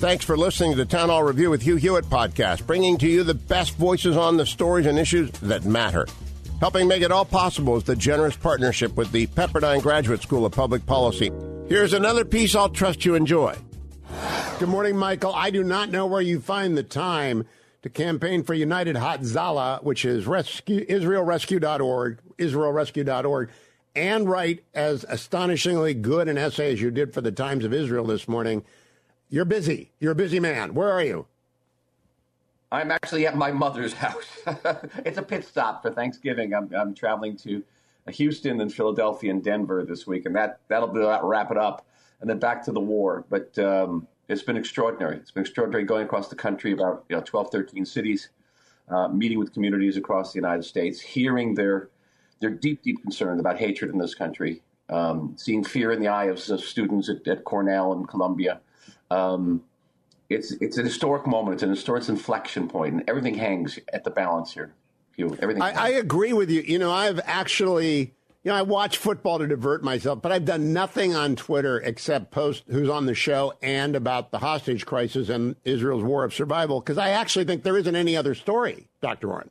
Thanks for listening to the Town Hall Review with Hugh Hewitt podcast, bringing to you the best voices on the stories and issues that matter. Helping make it all possible is the generous partnership with the Pepperdine Graduate School of Public Policy. Here's another piece I'll trust you enjoy. Good morning, Michael. I do not know where you find the time to campaign for United Hatzalah, which is rescue, IsraelRescue.org, IsraelRescue.org, and write as astonishingly good an essay as you did for the Times of Israel this morning. You're busy. You're a busy man. Where are you? I'm actually at my mother's house. it's a pit stop for Thanksgiving. I'm, I'm traveling to Houston and Philadelphia and Denver this week, and that that'll be that wrap it up, and then back to the war. But um, it's been extraordinary. It's been extraordinary going across the country, about you know 12, 13 cities, uh, meeting with communities across the United States, hearing their their deep, deep concern about hatred in this country, um, seeing fear in the eyes of students at, at Cornell and Columbia. Um, it's it's an historic moment. It's an historic inflection point, and everything hangs at the balance here. Hugh. Everything. I, I, agree with you. You know, I've actually, you know, I watch football to divert myself, but I've done nothing on Twitter except post who's on the show and about the hostage crisis and Israel's war of survival because I actually think there isn't any other story, Doctor Oren.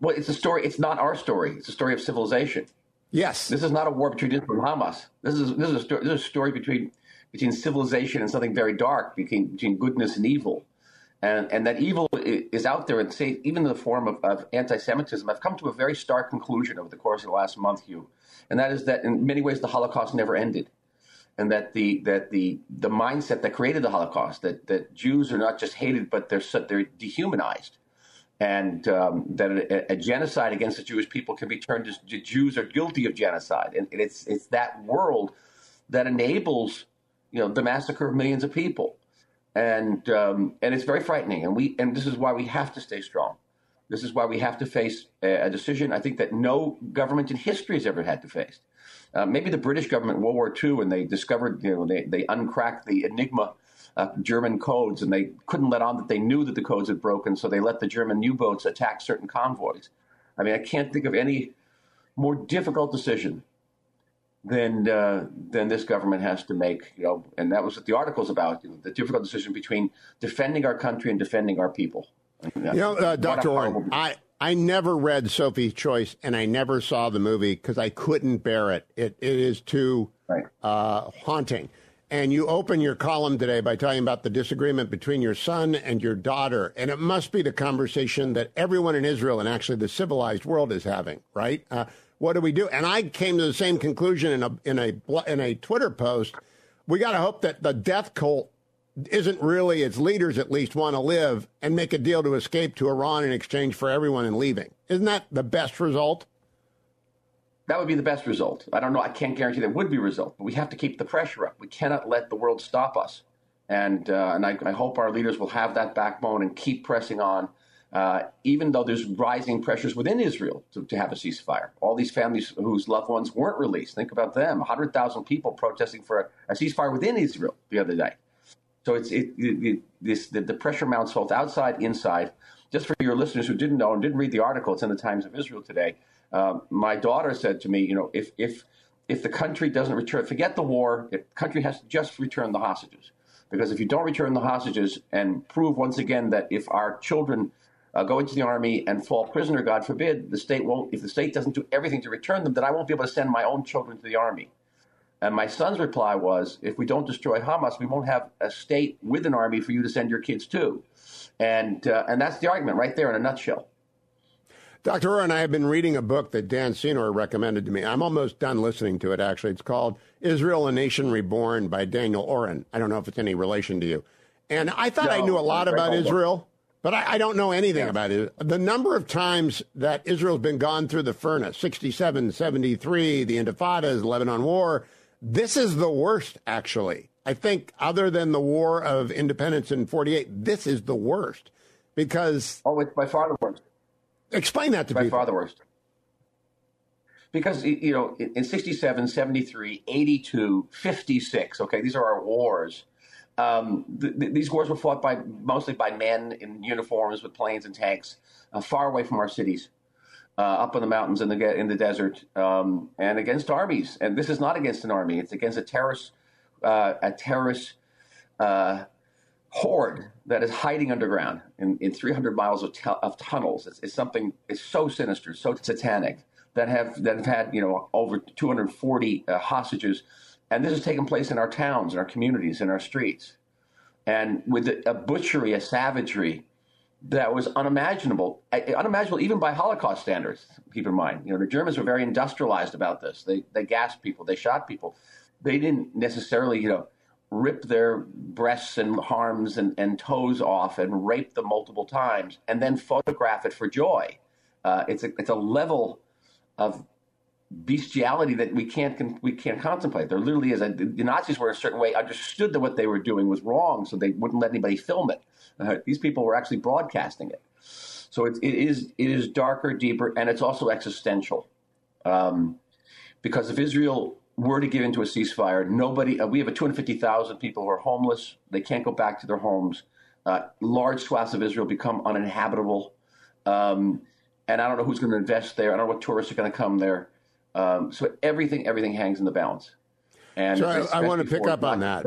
Well, it's a story. It's not our story. It's a story of civilization. Yes. This is not a war between Israel and Hamas. This is this is a story, this is a story between between civilization and something very dark, between, between goodness and evil. And, and that evil is out there, and say, even in the form of, of anti Semitism. I've come to a very stark conclusion over the course of the last month, Hugh, and that is that in many ways the Holocaust never ended. And that the that the the mindset that created the Holocaust that that Jews are not just hated but they're they're dehumanized, and um, that a, a, genocide against the Jewish people can be turned to Jews are guilty of genocide, and it's it's that world that enables you know the massacre of millions of people, and um, and it's very frightening. And we and this is why we have to stay strong. This is why we have to face a, decision. I think that no government in history has ever had to face. Uh, maybe the British government in World War II, when they discovered, you know, they, they uncracked the Enigma uh, German codes, and they couldn't let on that they knew that the codes had broken, so they let the German U-boats attack certain convoys. I mean, I can't think of any more difficult decision then uh, then this government has to make, you know, and that was what the article's about, you know, the difficult decision between defending our country and defending our people. You know, uh, Dr. Oren, I, I never read Sophie's Choice and I never saw the movie because I couldn't bear it. It, it is too right. uh, haunting. And you open your column today by talking about the disagreement between your son and your daughter. And it must be the conversation that everyone in Israel and actually the civilized world is having, right? Uh, what do we do? And I came to the same conclusion in a in a in a Twitter post. We got to hope that the death cult isn't really its leaders at least want to live and make a deal to escape to Iran in exchange for everyone and leaving. Isn't that the best result? That would be the best result. I don't know. I can't guarantee that would be result, but we have to keep the pressure up. We cannot let the world stop us. And uh, and I, I hope our leaders will have that backbone and keep pressing on uh, even though there's rising pressures within Israel to, to, have a ceasefire. All these families whose loved ones weren't released, think about them 100,000 people protesting for a, a, ceasefire within Israel the other day. So it's it, it, this, the, the, pressure mounts both outside, inside. Just for your listeners who didn't know and didn't read the article, it's in the Times of Israel today. Um, my daughter said to me, you know, if, if, if the country doesn't return, forget the war, the country has to just return the hostages. Because if you don't return the hostages and prove once again that if our children uh, go into the army and fall prisoner, God forbid, the state won't, if the state doesn't do everything to return them, then I won't be able to send my own children to the army. And my son's reply was, if we don't destroy Hamas, we won't have a state with an army for you to send your kids to. And, uh, and that's the argument right there in a nutshell. Dr. Oren, I have been reading a book that Dan Senor recommended to me. I'm almost done listening to it, actually. It's called Israel, a Nation Reborn by Daniel Oren. I don't know if it's any relation to you. And I thought no, I knew a lot about Israel. But I, I don't know anything yeah. about it. The number of times that Israel's been gone through the furnace 67, 73, the Intifadas, Lebanon War this is the worst, actually. I think, other than the War of Independence in 48, this is the worst because. Oh, it's by far the worst. Explain that to by people. By far the worst. Because, you know, in 67, 73, 82, 56, okay, these are our wars. Um, th- th- these wars were fought by mostly by men in uniforms with planes and tanks, uh, far away from our cities, uh, up in the mountains in the in the desert, um, and against armies. And this is not against an army; it's against a terrorist uh, a terrorist uh, horde that is hiding underground in, in 300 miles of, t- of tunnels. It's, it's, something. It's so sinister, so satanic that have that have had you know over 240 uh, hostages, and this is taking place in our towns, in our communities, in our streets, and with a butchery, a savagery that was unimaginable, unimaginable even by Holocaust standards. Keep in mind, you know the Germans were very industrialized about this. They they gassed people, they shot people they didn't necessarily, you know, rip their breasts and arms and, and toes off and rape them multiple times and then photograph it for joy. Uh, it's a it's a level of bestiality that we can't we can't contemplate. There literally is a, the Nazis were a certain way understood that what they were doing was wrong, so they wouldn't let anybody film it. Uh, these people were actually broadcasting it. So it, it is it is darker, deeper, and it's also existential. Um, because if Israel were to get into a ceasefire, nobody, uh, we have a 250,000 people who are homeless. They can't go back to their homes. Uh, large swaths of Israel become uninhabitable. Um, and I don't know who's going to invest there. I don't know what tourists are going to come there. Um, so everything, everything hangs in the balance. And so I, I want to pick up on that.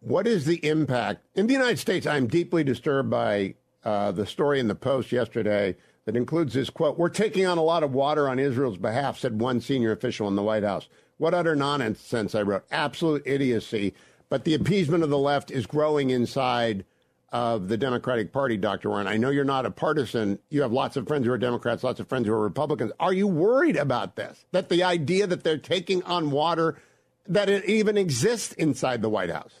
What is the impact in the United States? I'm deeply disturbed by uh, the story in the Post yesterday that includes this quote We're taking on a lot of water on Israel's behalf, said one senior official in the White House. What utter nonsense, I wrote. Absolute idiocy. But the appeasement of the left is growing inside of the Democratic Party, Dr. Oren. I know you're not a partisan. You have lots of friends who are Democrats, lots of friends who are Republicans. Are you worried about this? That the idea that they're taking on water, that it even exists inside the White House?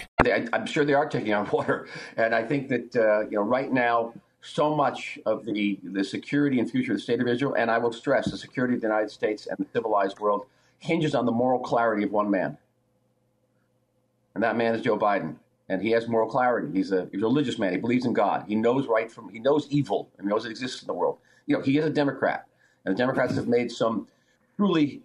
I, am sure they are taking on water, and I think that uh, you know right now so much of the the security and future of the state of Israel, and I will stress the security of the United States and the civilized world, hinges on the moral clarity of one man, and that man is Joe Biden. And he has moral clarity. He's a, he's a religious man. He believes in God. He knows right from he knows evil and knows it exists in the world. You know, he is a Democrat, and the Democrats have made some truly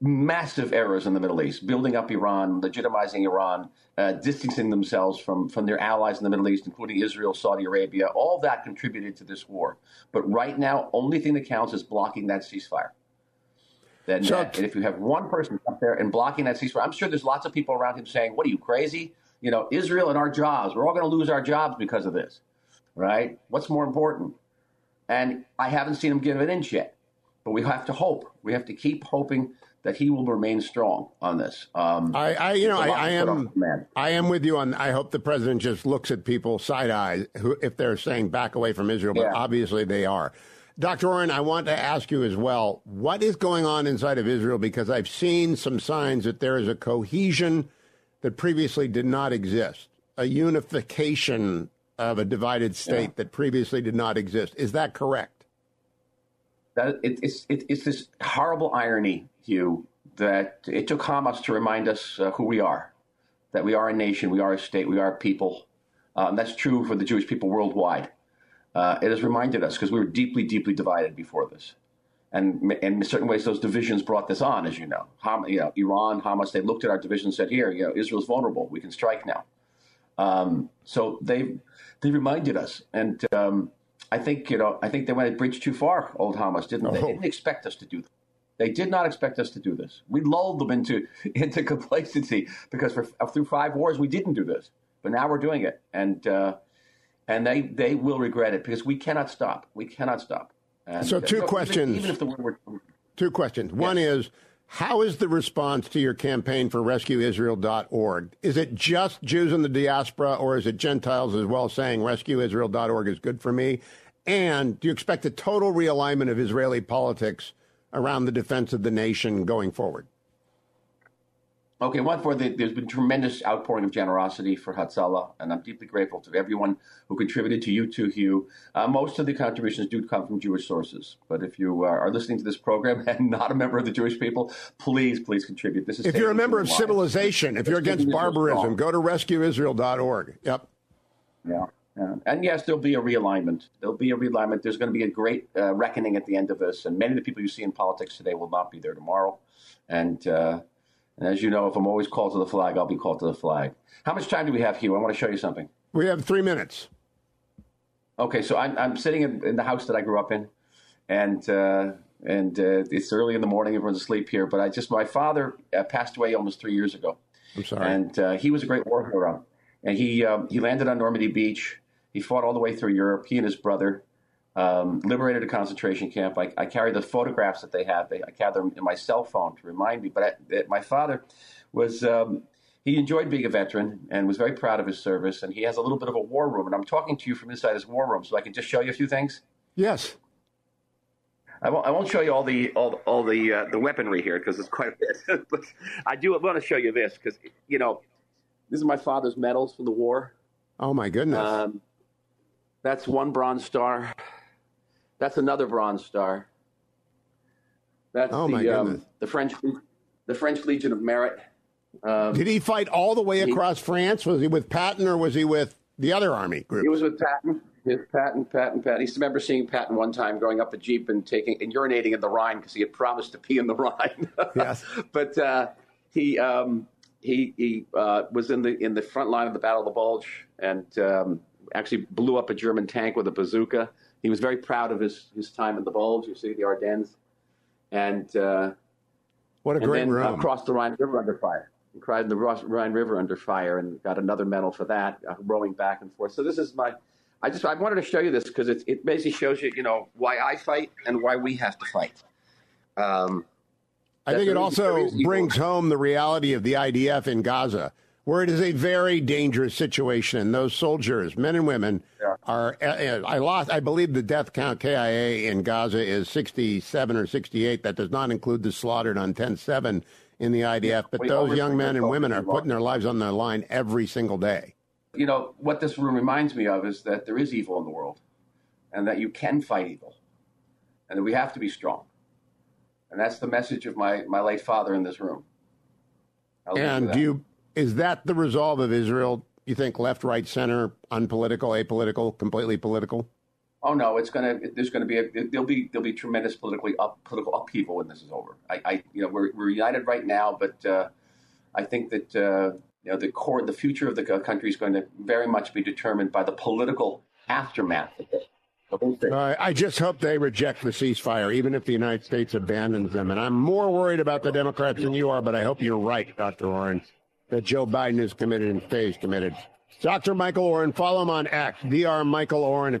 massive errors in the Middle East, building up Iran, legitimizing Iran, uh, distancing themselves from, from their allies in the Middle East, including Israel, Saudi Arabia. All that contributed to this war. But right now, only thing that counts is blocking that ceasefire. than so, that. And if you have one person up there and blocking that ceasefire, I'm sure there's lots of people around him saying, "What are you crazy? You know, Israel and our jobs. We're all going to lose our jobs because of this, right? What's more important?" And I haven't seen him give an inch yet, but we have to hope. We have to keep hoping that he will remain strong on this. Um, I, I, you know, I, I am, I am with you on. I hope the president just looks at people side eye who, if they're saying back away from Israel, but yeah. obviously they are. Dr. Oren, I want to ask you as well, what is going on inside of Israel? Because I've seen some signs that there is a cohesion that previously did not exist, a unification of a divided state yeah. that previously did not exist. Is that correct? That it, it's it, it's this horrible irony, Hugh, that it took Hamas to remind us uh, who we are, that we are a nation, we are a state, we are a people. Um, that's true for the Jewish people worldwide. Uh, it has reminded us because we were deeply, deeply divided before this. And, and, in certain ways, those divisions brought this on, as you know. Ham, you know Iran, Hamas, they looked at our division and said, here, you know, Israel's vulnerable. We can strike now. Um, so they they reminded us. And um, I think, you know, I think they went a bridge too far, old Hamas, didn't they? They didn't expect us to do that. They did not expect us to do this. We lulled them into into complacency because for, through five wars we didn't do this, but now we're doing it, and uh, and they they will regret it because we cannot stop. We cannot stop. And, so two uh, questions. Even, even, if the were, two questions. Yes. One is how is the response to your campaign for rescueisrael.org? Is it just Jews in the diaspora or is it Gentiles as well saying rescueisrael.org is good for me? And do you expect a total realignment of Israeli politics around the defense of the nation going forward? Okay, one for the, there's been tremendous outpouring of generosity for Hatzalah, and I'm deeply grateful to everyone who contributed to you too, Hugh. Uh, most of the contributions do come from Jewish sources, but if you uh, are listening to this program and not a member of the Jewish people, please, please contribute. This is if you're a member of civilization, if you're against barbarism, go to rescueisrael.org. Yep. Yeah. Yeah. And yes, there'll be a realignment. There'll be a realignment. There's going to be a great uh, reckoning at the end of this, and many of the people you see in politics today will not be there tomorrow. And uh, and as you know, if I'm always called to the flag, I'll be called to the flag. How much time do we have, Hugh? I want to show you something. We have three minutes. Okay, so I'm, I'm sitting in, in the house that I grew up in, and uh, and uh, it's early in the morning. Everyone's asleep here, but I just my father uh, passed away almost three years ago. I'm sorry. And uh, he was a great war hero, and he um, he landed on Normandy Beach. He fought all the way through Europe. He and his brother um, liberated a concentration camp. I, I carry the photographs that they have. They, I carry them in my cell phone to remind me. But I, my father was. Um, he enjoyed being a veteran and was very proud of his service. And he has a little bit of a war room. And I'm talking to you from inside his war room, so I can just show you a few things. Yes. I won't, I won't show you all the all, all the uh, the weaponry here because it's quite a bit. but I do want to show you this because you know this is my father's medals from the war. Oh my goodness! Um, that's one Bronze Star. That's another Bronze Star. That's oh the, um, the French the French Legion of Merit. Um, Did he fight all the way across he, France? Was he with Patton or was he with the other army group? He was with Patton. His Patton, Patton, Patton. I remember seeing Patton one time going up a jeep and taking and urinating in the Rhine because he had promised to pee in the Rhine. yes, but uh, he um, he he uh, was in the in the front line of the Battle of the Bulge and um, actually blew up a German tank with a bazooka he was very proud of his, his time in the Bulge. You see the Ardennes, and uh, what a great then room! Across the Rhine River under fire. He cried in the Rhine River under fire, and got another medal for that, uh, rowing back and forth. So this is my. I just I wanted to show you this because it it basically shows you you know why I fight and why we have to fight. Um, I think it also brings home the reality of the IDF in Gaza where it is a very dangerous situation. And those soldiers, men and women, yeah. Are. Uh, uh I lost. I believe the death count KIA in Gaza is 67 or 68. That does not include the slaughtered on 10-7 in the IDF. But those young men and women are putting their lives on the line every single day. You know what this room reminds me of is that there is evil in the world, and that you can fight evil, and that we have to be strong. And that's the message of my, my late father in this room. And do you is that the resolve of Israel? You think left, right, center, unpolitical, apolitical, completely political? Oh no, it's gonna. There's gonna be a, there'll be there'll be tremendous politically up, political upheaval when this is over. I, I you know we're, we're united right now, but uh, I think that uh, you know the core, the future of the country is going to very much be determined by the political aftermath of it. Uh, I just hope they reject the ceasefire, even if the United States abandons them. And I'm more worried about the Democrats than you are, but I hope you're right, Dr. Oren, that Joe Biden is committed and stays committed. Dr. Michael Oren, follow him on X, Dr. Michael Oren.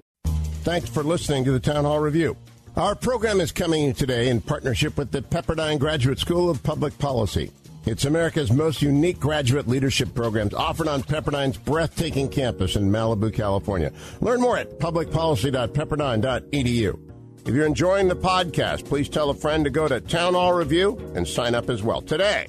Thanks for listening to the Town Hall Review. Our program is coming today in partnership with the Pepperdine Graduate School of Public Policy. It's America's most unique graduate leadership programs offered on Pepperdine's breathtaking campus in Malibu, California. Learn more at publicpolicy.pepperdine.edu. If you're enjoying the podcast, please tell a friend to go to Town Hall Review and sign up as well today.